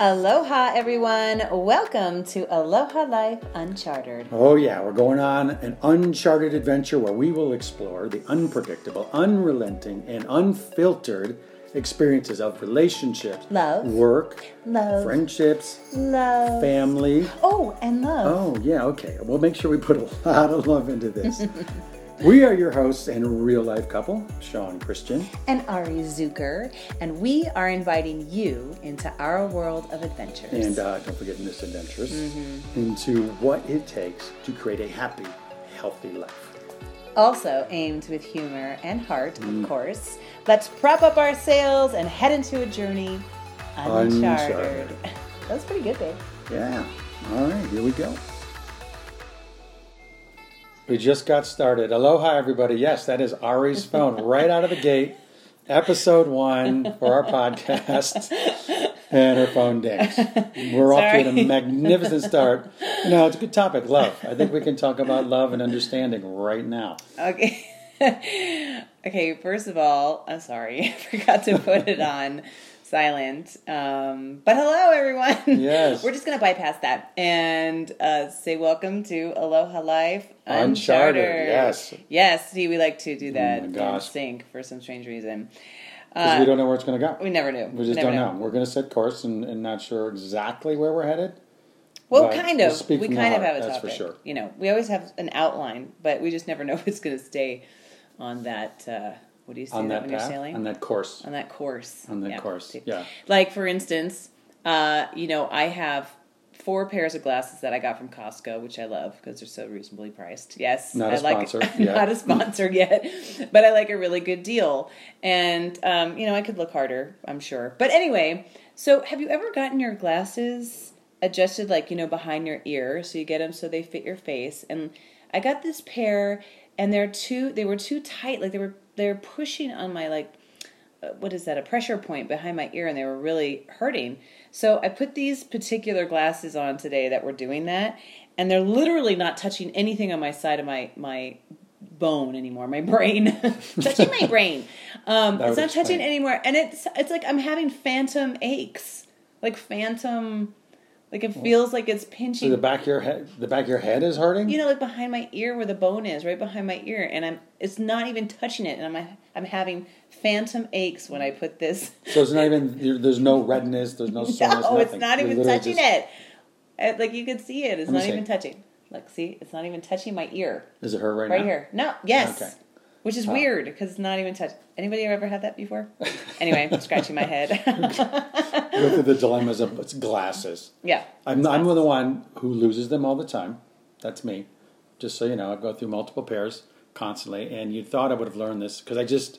Aloha, everyone. Welcome to Aloha Life Uncharted. Oh, yeah, we're going on an uncharted adventure where we will explore the unpredictable, unrelenting, and unfiltered experiences of relationships, Love. work, Love. friendships, Love. family. Oh, and love. Oh, yeah, okay. We'll make sure we put a lot of love into this. we are your hosts and real life couple, Shawn Christian. And Ari Zucker. And we are inviting you into our world of adventures. And uh, don't forget misadventures Mm-hmm. into what it takes to create a happy, healthy life. also aimed with humor and heart, Mm. of course. Let's prop up our sails and head into a journey uncharted. Uncharted. That was pretty good, babe. Yeah. All right, here we go. We just got started. Aloha, everybody. Yes, that is Ari's phone right out of the gate. Episode one for our podcast. And her phone dings. We're off to a magnificent start. No, it's a good topic, love. I think we can talk about love and understanding right now. Okay. okay, first of all, I'm sorry. I forgot to put it on silent. Um, but hello, everyone. Yes. We're just going to bypass that and uh, say welcome to Aloha Life Uncharted, Uncharted. yes. Yes, see, we like to do that my in sync for some strange reason. Because we don't know where it's going to go. We never knew. We just never don't know. We're going to set course and, and not sure exactly where we're headed. Well, kind of. We kind of have a that's for sure. You know, we always have an outline, but we just never know if it's going to stay on that. Uh, what do you say On that, that when path, you're sailing? on that course. on that course. On that course, yeah. Like for instance, uh, you know, I have four pairs of glasses that I got from Costco, which I love because they're so reasonably priced. Yes, Not a I like sponsor yet. not a sponsor yet, but I like a really good deal. And um, you know, I could look harder, I'm sure. But anyway, so have you ever gotten your glasses adjusted like you know behind your ear so you get them so they fit your face? And I got this pair, and they're too they were too tight, like they were they were pushing on my like what is that a pressure point behind my ear and they were really hurting. So i put these particular glasses on today that were doing that and they're literally not touching anything on my side of my my bone anymore my brain. Touching my brain. Um, it's not touching anymore and it's it's like i'm having phantom aches like phantom like it feels like it's So pinching the back of your head, the back of your head is hurting. you know, like behind my ear where the bone is, right behind my ear, and I'm it's not even touching it, and I'm I'm having phantom aches when I put this. so it's not even. There's no redness. There's no soreness. no, it's nothing. not even touching just- it. Uh, Like you can see it, it's not see. even touching. Look, see, it's not even touching my ear Is it hurt right, right now? Right here. No, yes, Okay. Which is weird because it's not even touching. Anybody ever had that before? Anyway, I'm scratching my head. Go through the dilemmas of it's glasses. yeah, I'm I'm the one who loses them all the time. That's me. Just so you know, I go through multiple pairs constantly, and you thought I would have learned this because I just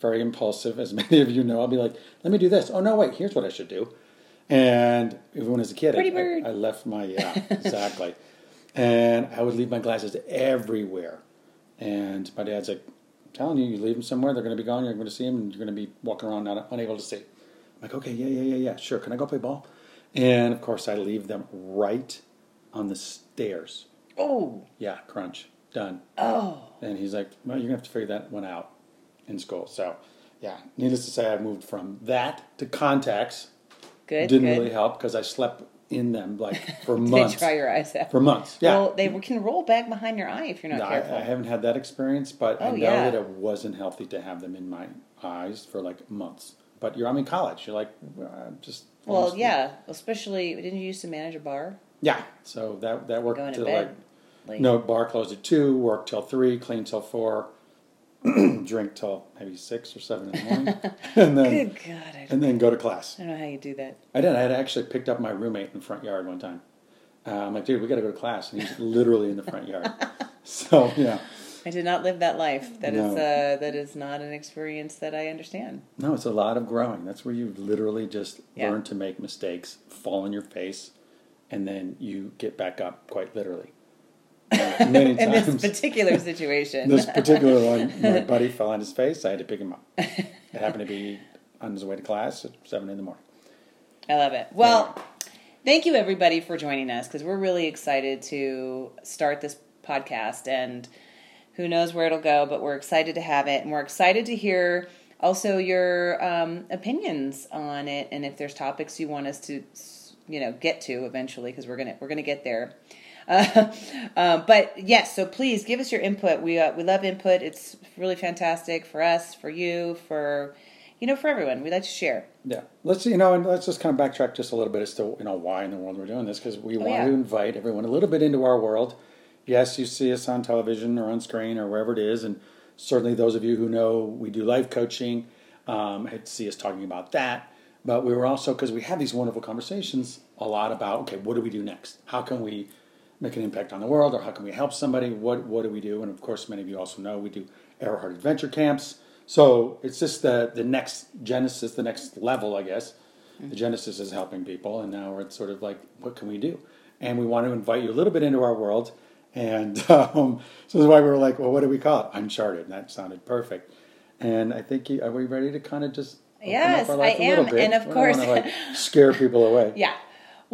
very impulsive, as many of you know. I'll be like, "Let me do this." Oh no, wait, here's what I should do. And even when I was a kid, I, I- I left my yeah exactly, and I would leave my glasses everywhere. And my dad's like, "I'm telling you, you leave them somewhere, they're going to be gone. You're going to see them, and you're going to be walking around not unable to see." I'm like, "Okay, yeah, yeah, yeah, yeah, sure. Can I go play ball?" And of course, I leave them right on the stairs. Oh, Yeah, crunch, done. oh, And he's like, "Well, you're gonna have to figure that one out in school." So, yeah, needless to say, I moved from that to contacts. good. Didn't good. really help because I slept in them like for They months. dry your eyes out. For months, yeah. Well, they can roll back behind your eye if you're not No, I, careful. I haven't had that experience, but I Oh, know yeah. that it wasn't healthy to have them in my eyes for like months. But you're, I'm in college. You're like, uh, just Well, yeah, especially didn't you used to manage a bar? yeah. So that that worked Going to bed like late. No, bar closed at two, work till three, clean till four, drink till maybe six or seven in the morning, and then Good God, I don't, and then go to class. I don't know how you do that. I did. I had actually picked up my roommate in the front yard one time. Uh, I'm like, dude, we got to go to class, and he's literally in the front yard. So yeah, I did not live that life. That is No. uh, that is not an experience that I understand. no, it's a lot of growing. That's where you literally just Yeah. learn to make mistakes, fall on your face, and then you get back up quite literally. Many In this particular situation, This particular one, my buddy fell on his face. I had to pick him up. It happened to be on his way to class at seven in the morning. I love it. Well, thank you everybody for joining us because we're really excited to start this podcast and who knows where it'll go, but we're excited to have it and we're excited to hear also your um, opinions on it, and if there's topics you want us to, you know, get to eventually, because we're gonna we're gonna get there. Uh, uh, but yes, so please give us your input. We uh, we love input. It's really fantastic for us, for you, for you know, for everyone. We like to share. Yeah, let's you know, and let's just kind of backtrack just a little bit as to you know why in the world we're doing this because we Oh, want yeah. to invite everyone a little bit into our world. Yes, you see us on television or on screen or wherever it is, and certainly those of you who know we do life coaching um, see us talking about that. But we were also because we have these wonderful conversations a lot about okay, what do we do next? How can we make an impact on the world, or how can we help somebody? What what do we do? And of course, many of you also know we do Arrowheart Adventure Camps. So it's just the the next genesis, the next level, I guess. The genesis is helping people, and now we're sort of like, what can we do? And we want to invite you a little bit into our world. And um, so that's why we were like, well, what do we call it? Uncharted. And that sounded perfect. And I think, you- are we ready to kind of just open Yes, up our life I am. bit? And of course- like scare people away. Yeah.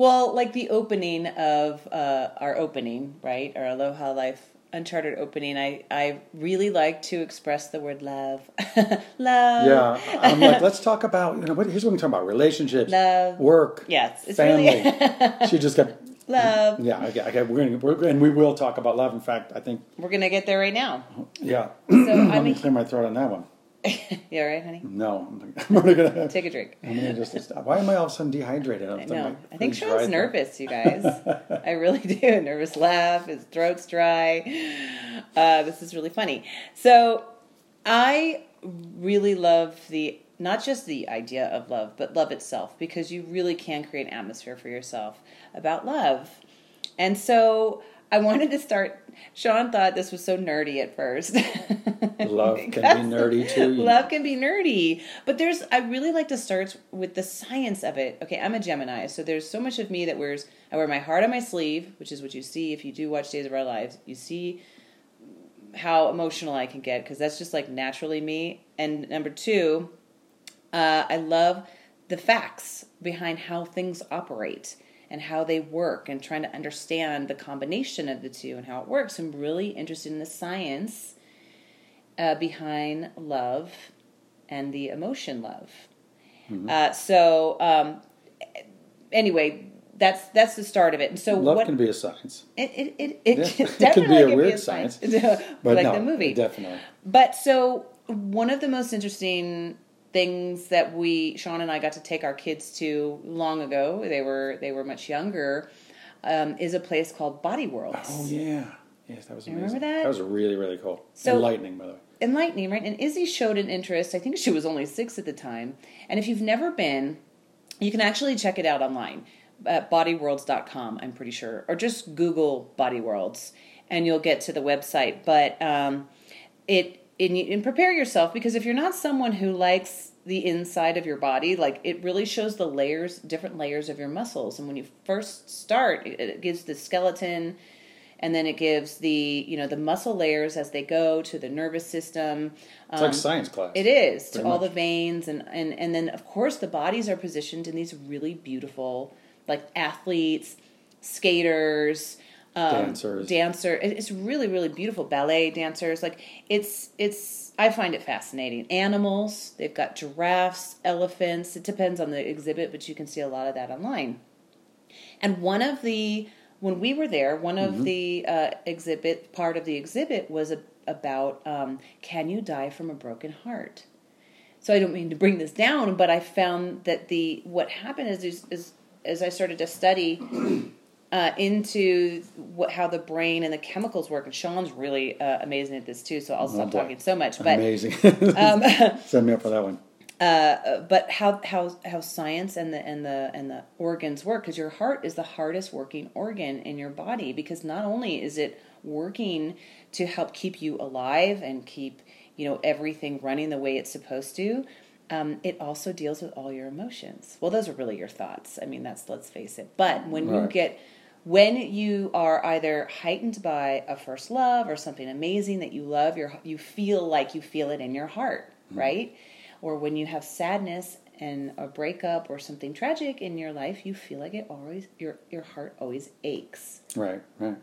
Well, like the opening of uh, our opening, right? Our Aloha Life Uncharted opening, I, I really like to express the word love. love. Yeah, I'm like, let's talk about you know what. Here's what we're talking about: relationships, Love. work, Yes, it's family. really she just kept. love. Yeah, okay, okay. We're gonna, we're, and we will talk about love. In fact, I think, We're going to get there right now. yeah. So, Let I me mean, clear my throat on that one. you all right, honey? No, I'm, like, gonna. Take a drink. I'm gonna just stop. Why am I all of a sudden dehydrated? I know. I think Shawn's Shawn's nervous, you guys. I really do. Nervous laugh. His throat's dry. Uh, this is really funny. So, I really love the not just the idea of love, but love itself because you really can create an atmosphere for yourself about love. And so, I wanted to start. Sean thought this was so nerdy at first. Love can be nerdy too. Love know. can be nerdy, but there's. I really like to start with the science of it. Okay, I'm a Gemini, so there's so much of me that wears. I wear my heart on my sleeve, which is what you see if you do watch Days of Our Lives. You see how emotional I can get because that's just like naturally me. And number two, uh, I love the facts behind how things operate and how they work and trying to understand the combination of the two and how it works. I'm really interested in the science uh, behind love and the emotion love. Uh, so um, anyway, that's that's the start of it. And so Love what can be a science, it it it, it, Yeah. can It can be a can weird a science, but like no, the movie. definitely. But so one of the most interesting things that we Sean and I got to take our kids to long ago. They were they were much younger. Um, is a place called Body Worlds. Oh yeah, yes, that was amazing. remember that? was really really cool. So- Enlightening, by the way. enlightening, right? And Izzy showed an interest. I think she was only six at the time. And if you've never been, you can actually check it out online at bodyworlds.com, I'm pretty sure, or just Google Body Worlds and you'll get to the website. But um, it, and, you- and prepare yourself because if you're not someone who likes the inside of your body, like it really shows the layers, different layers of your muscles. And when you first start, it, it gives the skeleton and then it gives the you know the muscle layers as they go to the nervous system. It's like um, science class. It is to Pretty all the veins and, and and then of course the bodies are positioned in these really beautiful like athletes, skaters, um, Dancers. dancer. It's really really beautiful ballet dancers. Like it's it's I find it fascinating. Animals. They've got giraffes, elephants. It depends on the exhibit, but you can see a lot of that online. And one of the when we were there, one of Mm-hmm. the uh, exhibit part of the exhibit was a, about um, can you die from a broken heart? So I don't mean to bring this down, but I found that the what happened is is, is as I started to study uh, into what how the brain and the chemicals work, and Sean's really uh, amazing at this too. So I'll stop Oh, boy. talking so much, but Amazing. um, Send me up for that one. uh, but how how how science and the and the and the organs work because your heart is the hardest working organ in your body because not only is it working to help keep you alive and keep you know everything running the way it's supposed to um, it also deals with all your emotions well those are really your thoughts i mean that's let's face it but when you get when you are either heightened by a first love or something amazing that you love your you feel like you feel it in your heart hmm. right or when you have sadness and a breakup or something tragic in your life you feel like it always your your heart always aches Right, right.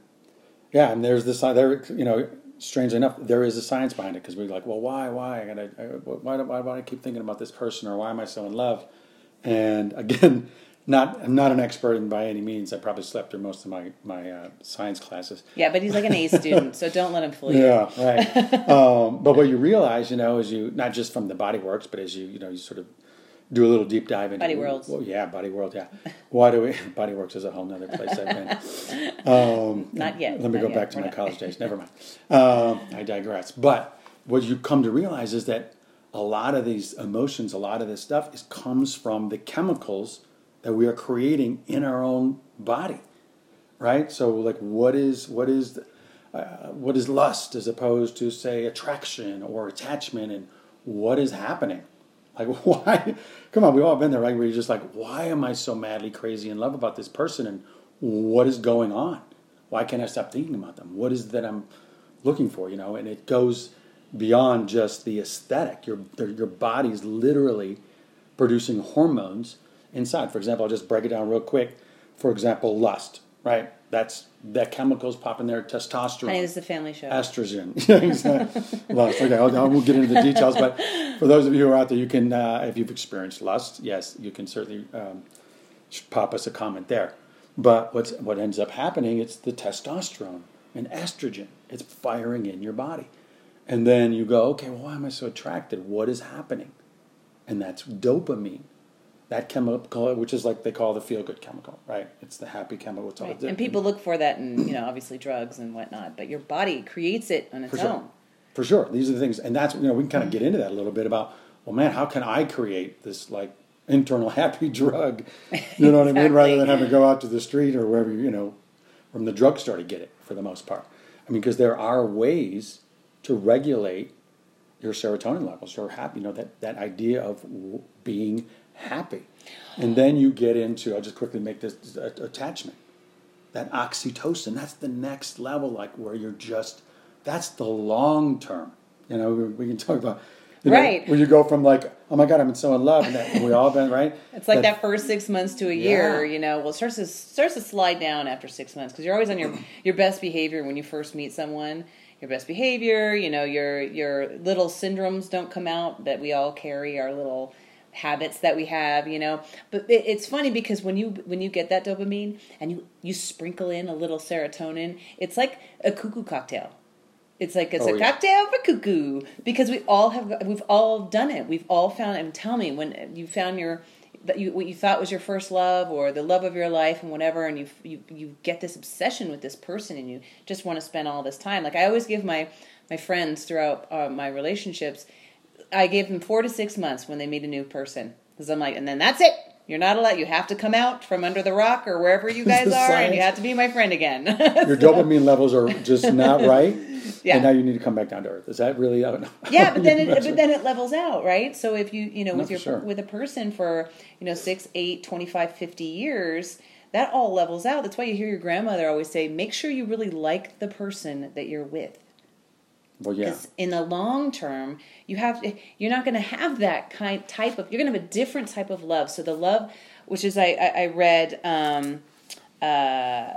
Yeah, and there's this. There, you know, strangely enough, there is a science behind it because we're like, well, why, why? I gotta, I, why, why, why do I keep thinking about this person or why am I so in love? And again, not I'm not an expert in by any means. I probably slept through most of my my uh, science classes. Yeah, but he's like an A student, so don't let him fool you. Yeah, right. um, but what you realize, you know, is you not just from the body works, but as you you know you sort of do a little deep dive into Body Worlds. Well, yeah, Body World. Yeah. Why do we? Body Works is a whole nother place I've been. Um, Not yet. Let me go yet. back to We're my not- college days. Never mind. Um, I digress. But what you come to realize is that a lot of these emotions, a lot of this stuff, is comes from the chemicals that we are creating in our own body, right? So, like, what is what is uh, what is lust as opposed to say attraction or attachment, and what is happening? Like, why? Come on, we've all been there, right? Where you're just like, why am I so madly crazy in love about this person, and what is going on? Why can't I stop thinking about them? What is it that I'm looking for? You know, and it goes beyond just the aesthetic. Your your body's literally producing hormones inside. For example, I'll just break it down real quick. For example, lust, right? That's that chemicals pop in there, testosterone this is a family show. estrogen. Yeah, exactly. lust. Okay, I'll, I won't get into the details, but for those of you who are out there, you can, uh, if you've experienced lust, yes, you can certainly um, pop us a comment there. But what's what ends up happening? It's the testosterone and estrogen. It's firing in your body, and then you go, okay, well, why am I so attracted? What is happening? And that's dopamine. That chemical, which is like they call the feel good chemical, right? It's the happy chemical. It's all Right. And people look for that in, you know, obviously drugs and whatnot, but your body creates it on its For sure. own. For sure. These are the things, and that's you know we can kind of get into that a little bit about. Well, man, how can I create this like internal happy drug? You know what I mean? Rather than having to go out to the street or wherever you know from the drugstore to get it for the most part. I mean, because there are ways to regulate your serotonin levels. Your happy, you know that that idea of being happy, and then you get into. I'll just quickly make this uh, attachment that oxytocin that's the next level like where you're just that's the long term you know we, we can talk about you know, Right. when you go from like oh my god i'm in so in love and that, we all been right It's like that, first six months to a year, Yeah. you know. Well, it starts to starts to slide down after six months because you're always on your your best behavior when you first meet someone. Your best behavior, you know, your your little syndromes don't come out that we all carry. Our little habits that we have, you know. But it, it's funny because when you when you get that dopamine and you you sprinkle in a little serotonin, it's like a cuckoo cocktail. It's like it's Oh, a yeah. cocktail for cuckoo because we all have we've all done it. We've all found and tell me when you found your that you what you thought was your first love or the love of your life and whatever and you you you get this obsession with this person and you just want to spend all this time. Like I always give my my friends throughout uh, my relationships I gave them 4 to 6 months when they meet a new person cuz I'm like and then that's it. You're not allowed. You have to come out from under the rock or wherever you guys are, and you have to be my friend again. your dopamine levels are just not right Yeah. and now you need to come back down to earth is that really uh, yeah, but then it, but then it levels out, right? So if you you know with your sure. with a person for you know six, eight, 25, 50 years, that all levels out. That's why you hear your grandmother always say, make sure you really like the person that you're with. Well yeah Because in the long term, you have you're not going to have that kind type of you're going to have a different type of love. So the love, which is I I, I read. Um, uh,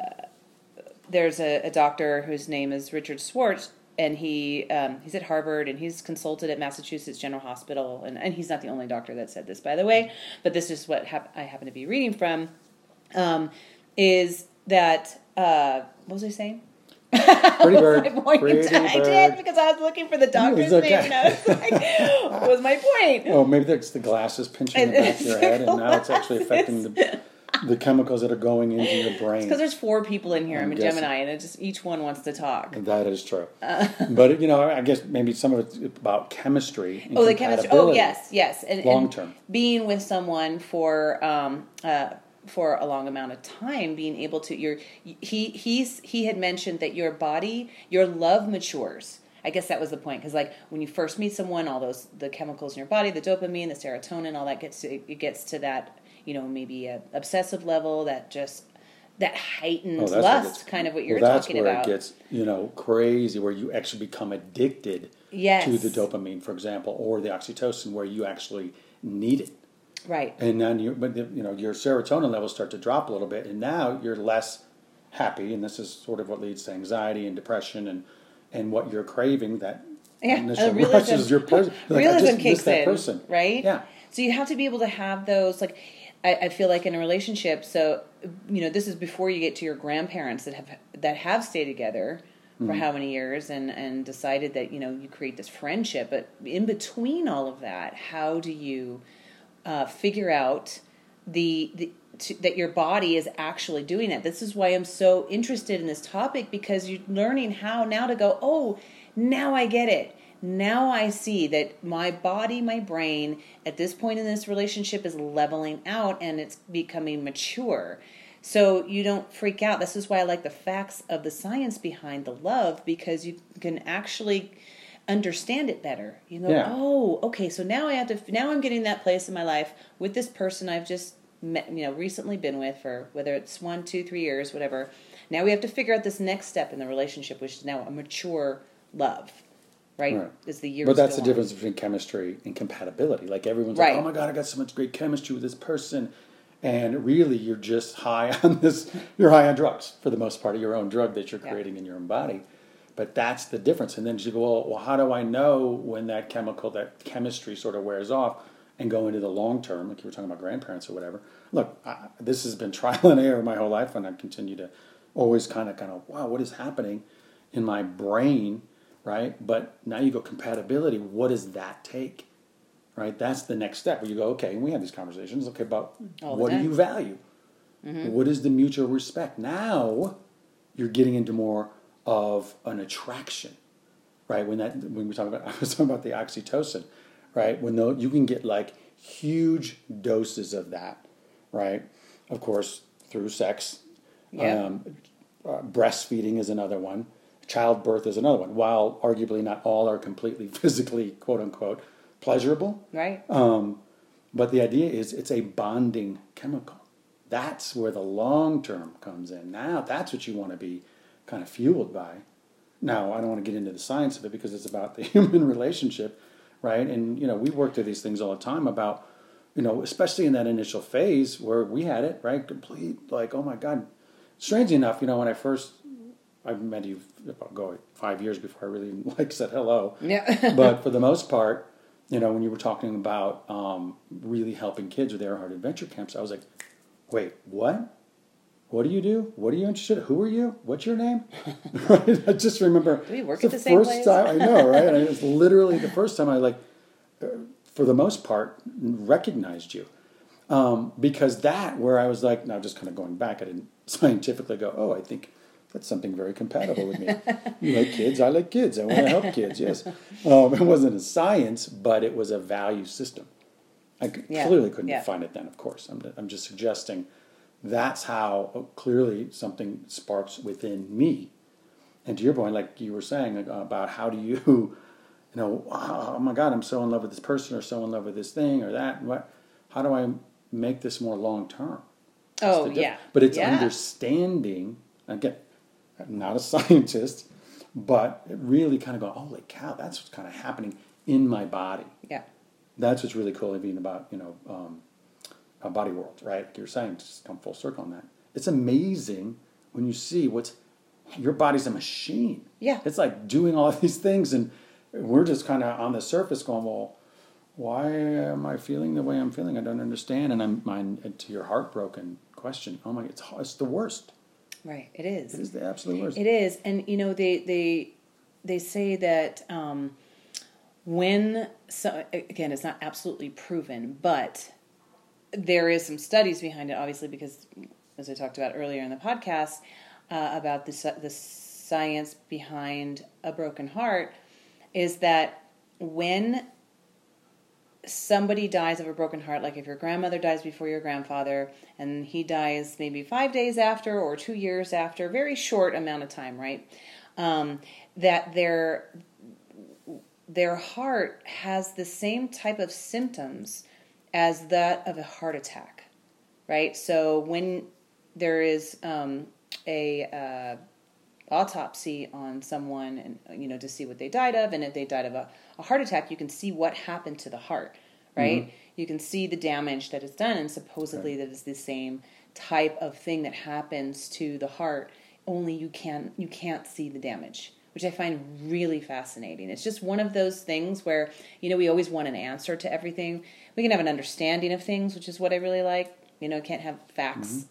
there's a, a doctor whose name is Richard Schwartz, and he um, he's at Harvard and he's consulted at Massachusetts General Hospital, and, and he's not the only doctor that said this, by the way, but this is what hap- I happen to be reading from. Um, is that uh, what was I saying? Pretty bird my point? pretty I did because I was looking for the doctor's okay. name. And I was like, what was my point? oh maybe that's the glasses pinching the back of your head and now it's actually affecting the the chemicals that are going into your brain Because there's four people in here. I'm, I'm a guessing. Gemini, and it just each one wants to talk. That is true. Uh. but you know, I guess maybe some of it's about chemistry. Oh, the chemistry. Oh, yes, yes. And, Long term. being with someone for um, uh, for a long amount of time, being able to your he he's he had mentioned that your body, your love matures. I guess that was the point because like when you first meet someone, all those the chemicals in your body, the dopamine, the serotonin, all that gets to, it gets to that you know maybe a obsessive level that just that heightened Oh, that's where lust, kind of what you're that's talking where about. it gets you know crazy, where you actually become addicted Yes. to the dopamine, for example, or the oxytocin, where you actually need it. Right. And then you, but the- you know, your serotonin levels start to drop a little bit, and now you're less happy, and this is sort of what leads to anxiety and depression and and what you're craving that Yeah, initial uh, rush realism, is your person. Like, realism just kicks in, person. right? Yeah. So you have to be able to have those. Like, I, I feel like in a relationship. So you know, this is before you get to your grandparents that have that have stayed together for Mm-hmm. how many years and and decided that you know you create this friendship. But in between all of that, how do you uh, figure out the the to, that your body is actually doing it. This is why I'm so interested in this topic because you're learning how now to go, oh, now I get it. Now I see that my body, my brain, at this point in this relationship is leveling out and it's becoming mature. So you don't freak out. This is why I like the facts of the science behind the love because you can actually understand it better. You know, Yeah. oh, okay, so now I have to now I'm getting that place in my life with this person I've just met, you know, recently been with for whether it's one, two, three years, whatever. Now we have to figure out this next step in the relationship, which is now a mature love, right? Right. As the years But that's the on. difference between chemistry and compatibility. Like everyone's Right. like, "Oh my god, I got so much great chemistry with this person," and really, you're just high on this. You're high on drugs for the most part of your own drug that you're Yeah. creating in your own body. But that's the difference. And then you go, well, well, how do I know when that chemical, that chemistry, sort of wears off and go into the long term? Like you were talking about grandparents or whatever. Look, I, this has been trial and error my whole life, and I continue to always kind of, kind of, wow, what is happening in my brain, right? But now you go compatibility. What does that take, right? That's the next step. Where you go, okay, and we have these conversations. Okay, about what do you value? What is the mutual respect? Now you're getting into more of an attraction, right? When that when we talk about I was talking about the oxytocin, right? When the, you can get like huge doses of that, right? Of course, through sex. Yeah. Um, uh, breastfeeding is another one. Childbirth is another one. While arguably not all are completely physically quote unquote pleasurable, right? um, but the idea is it's a bonding chemical. That's where the long term comes in. Now, that's what you want to be kind of fueled by. Now, I don't want to get into the science of it because it's about the human relationship, right? And, you know, we work through these things all the time about, you know, especially in that initial phase where we had it, right? Complete, like, oh my God. Strangely enough, you know, when I first, I met you about go five years before I really like said hello yeah. but for the most part, you know, when you were talking about um, really helping kids with Arrowheart Adventure Camps, I was like, wait, what? What do you do? What are you interested? in? Who are you? What's your name? right? I just remember. Do we work at the same first place? time I know, right? And it was literally the first time I like, uh, for the most part, recognized you. Um, because that, where I was like, now just kind of going back, I didn't scientifically go, oh, I think that's something very compatible with me. you like kids, I like kids, I want to help kids, yes. Um, it wasn't a science, but it was a value system. I Yeah, clearly couldn't yeah. define it then, of course. I'm, I'm just suggesting that's how clearly something sparks within me. And to your point, like you were saying about how do you, you know, oh my God, I'm so in love with this person or so in love with this thing or that. What? How do I make this more long term? Oh yeah. But it's yeah. understanding. Again, I'm not a scientist, but it really kind of go, holy cow, that's what's kind of happening in my body. Yeah. That's what's really cool, even about you know, um, body world, right? You're saying, just come full circle on that. It's amazing when you see what's your body's a machine. Yeah. it's like doing all these things, and we're just kind of on the surface going, well. Why am I feeling the way I'm feeling? I don't understand. And I'm mine to your heartbroken question. Oh my, it's it's the worst. Right. It is. It is the absolute worst. It is, and you know they they they say that um, when so, again it's not absolutely proven, but there is some studies behind it. Obviously, because as I talked about earlier in the podcast uh, about the the science behind a broken heart is that when somebody dies of a broken heart, like if your grandmother dies before your grandfather, and he dies maybe five days after or two years after, very short amount of time, right? Um, that their their heart has the same type of symptoms as that of a heart attack, right? So when there is um, a uh, autopsy on someone and you know to see what they died of and if they died of a, a heart attack you can see what happened to the heart right? You can see the damage that is done and supposedly that is the same type of thing that happens to the heart only you can you can't see the damage which I find really fascinating. It's just one of those things where, you know, we always want an answer to everything. We can have an understanding of things, which is what I really like. You know, can't have facts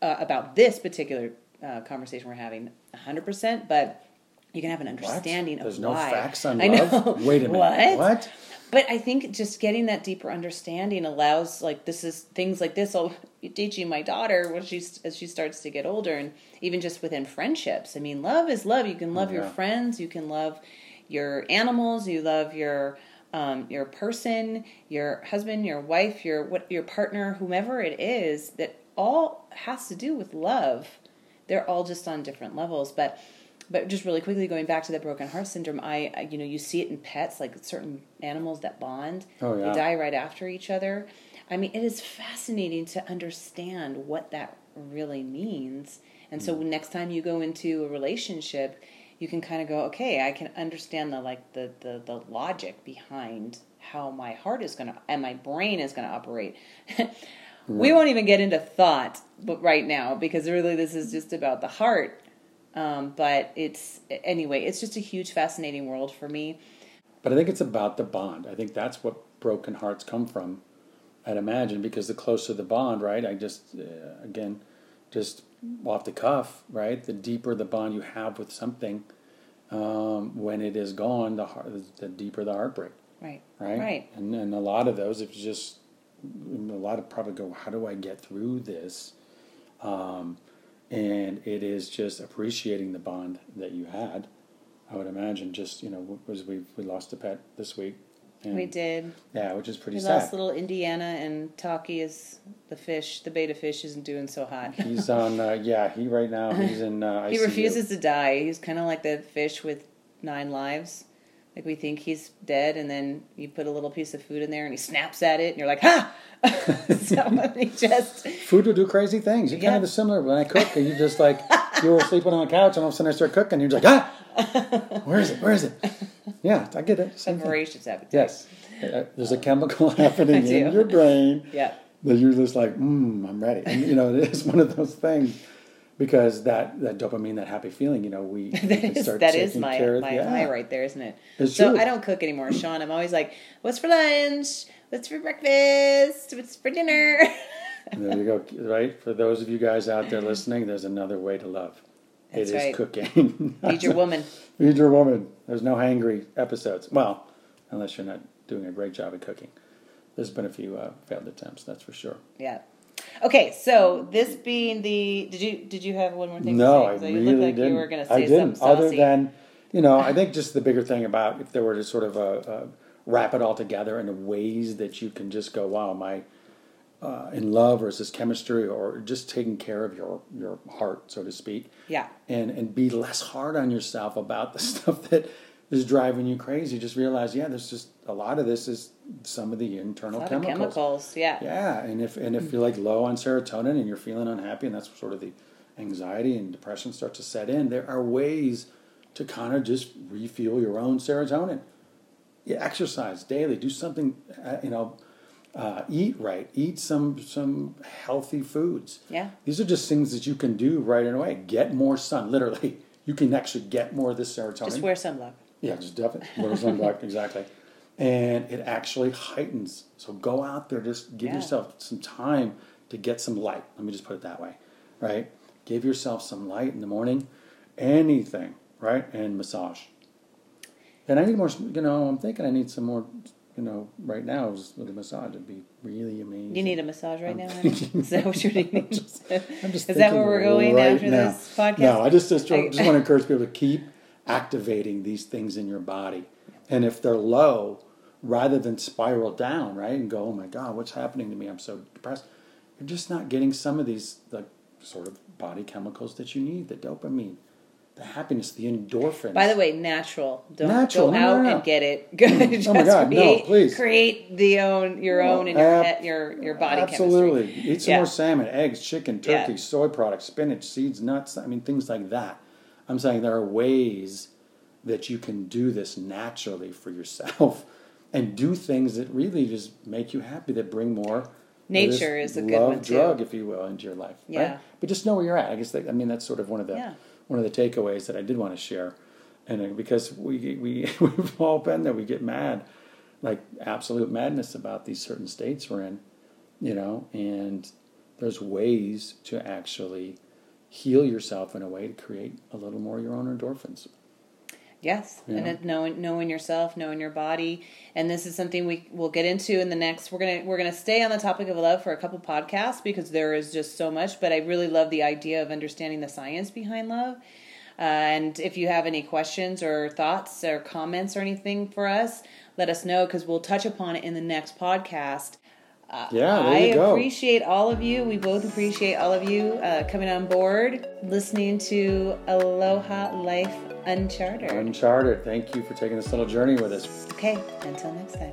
uh, about this particular uh, conversation we're having 100%, but you can have an understanding What? There's of no facts on I love? know. Wait a minute. What? What? But I think just getting that deeper understanding allows, like, this is things like this. I'll teaching my daughter when she's as she starts to get older, and even just within friendships. I mean, love is love. You can love your Yeah. friends. You can love your animals. You love your um, your person, your husband, your wife, your what your partner, whomever it is. That all has to do with love. They're all just on different levels, but but just really quickly going back to the broken heart syndrome I, I you know you see it in pets like certain animals that bond. Oh, yeah. they die right after each other. I mean it is fascinating to understand what that really means. And Hmm. so next time you go into a relationship you can kind of go okay i can understand the like the the, the logic behind how my heart is going to and my brain is going to operate. We won't even get into thought but right now because really this is just about the heart um, but it's anyway it's just a huge fascinating world for me But I think it's about the bond. I think that's what broken hearts come from. I'd imagine because the closer the bond, right? I just uh, again, just off the cuff, right? The deeper the bond you have with something, um, when it is gone, the heart, the deeper the heartbreak, right right? right And and a lot of those, it's just a lot of probably go, how do I get through this? Um, and it is just appreciating the bond that you had. I would imagine just you know was we we lost a pet this week. And, we did Yeah, which is pretty we sad. lost little indiana and taki is the fish the betta fish isn't doing so hot He's on. Uh, yeah, he right now he's in. Uh, he refuses to die he's kind of like the fish with nine lives like we think he's dead and then you put a little piece of food in there and he snaps at it and you're like ha so he just Food will do crazy things. You're Yeah. kind of similar when I cook, and you just like you were sleeping on the couch, and all of a sudden I start cooking, and you're just like, ah, where is it? Where is it? Yeah, I get it. a Same thing. voracious appetite Yes, Uh, there's a chemical happening in your brain yeah that you're just like, mm, I'm ready. And you know, it is one of those things because that that dopamine, that happy feeling, you know, we, we that can is start that is my care my yeah. high right there, isn't it? It's so true. I don't cook anymore, Shawn. I'm always like, "What's for lunch? What's for breakfast? What's for dinner?" There you go. Right for those of you guys out there listening, there's another way to love. That's it is right. cooking. Feed your woman. Feed your woman. There's no hangry episodes. Well, unless you're not doing a great job at cooking. There's been a few uh, failed attempts, that's for sure. Yeah. Okay, so this being the did you did you have one more thing? No, to I say? really you looked like didn't. you were going to I didn't. something Other than, you know, I think just the bigger thing about if there were to sort of uh, uh, wrap it all together in ways that you can just go, wow, my uh, in love or is this chemistry or just taking care of your your heart, so to speak. yeah, and and be less hard on yourself about the stuff that is driving you crazy. Just realize, yeah, there's just a lot of this is some of the internal chemicals. chemicals. Yeah. Yeah, and if and if you're like low on serotonin and you're feeling unhappy, and that's sort of the anxiety and depression start to set in, there are ways to kind of just refuel your own serotonin. Yeah, exercise daily. Do something. Uh, you know, uh, eat right. Eat some some healthy foods. Yeah. These are just things that you can do right away. Get more sun. Literally, you can actually get more of this serotonin. Just wear sunblock. Yeah, just definitely. Wear sunblock, exactly. And it actually heightens. So go out there, just give Yeah. yourself some time to get some light. Let me just put it that way, right? Give yourself some light in the morning, anything, right? And massage. And I need more, you know, I'm thinking I need some more, you know, right now with a massage. It'd be really amazing. You need a massage right now? honey? Is that what you're needing? I'm just Is that where we're going right after now. this podcast? No, I just just, I- just want to encourage people to keep activating these things in your body, and if they're low, rather than spiral down, right, and go, oh my god, what's happening to me? I'm so depressed. You're just not getting some of these like sort of body chemicals that you need, the dopamine, the happiness, the endorphins. By the way, natural. Don't Natural. go No, out no, no. and get it. Just Oh my God, no, please. Create the own your own and your ab- your your body Absolutely. chemistry. Eat some Yeah. more salmon, eggs, chicken, Yeah. turkey, soy products, spinach, seeds, nuts. I mean, things like that. I'm saying there are ways that you can do this naturally for yourself and do things that really just make you happy, that bring more. Nature is a good one, too. drug, if you will, into your life. Yeah. Right? But just know where you're at. I guess that, I mean that's sort of one of the Yeah. one of the takeaways that I did want to share, and uh, because we we we've all been there, we get mad, like absolute madness about these certain states we're in, you know, and there's ways to actually heal yourself in a way to create a little more of your own endorphins. Yes, Yeah. and it, knowing knowing yourself, knowing your body, and this is something we will get into in the next. We're gonna we're gonna stay on the topic of love for a couple podcasts because there is just so much. But I really love the idea of understanding the science behind love. Uh, and if you have any questions or thoughts or comments or anything for us, let us know because we'll touch upon it in the next podcast. Yeah, there I you go. appreciate all of you. We both appreciate all of you uh, coming on board, listening to Aloha Life Uncharted. Uncharted. Thank you for taking this little journey with us. Okay, until next time.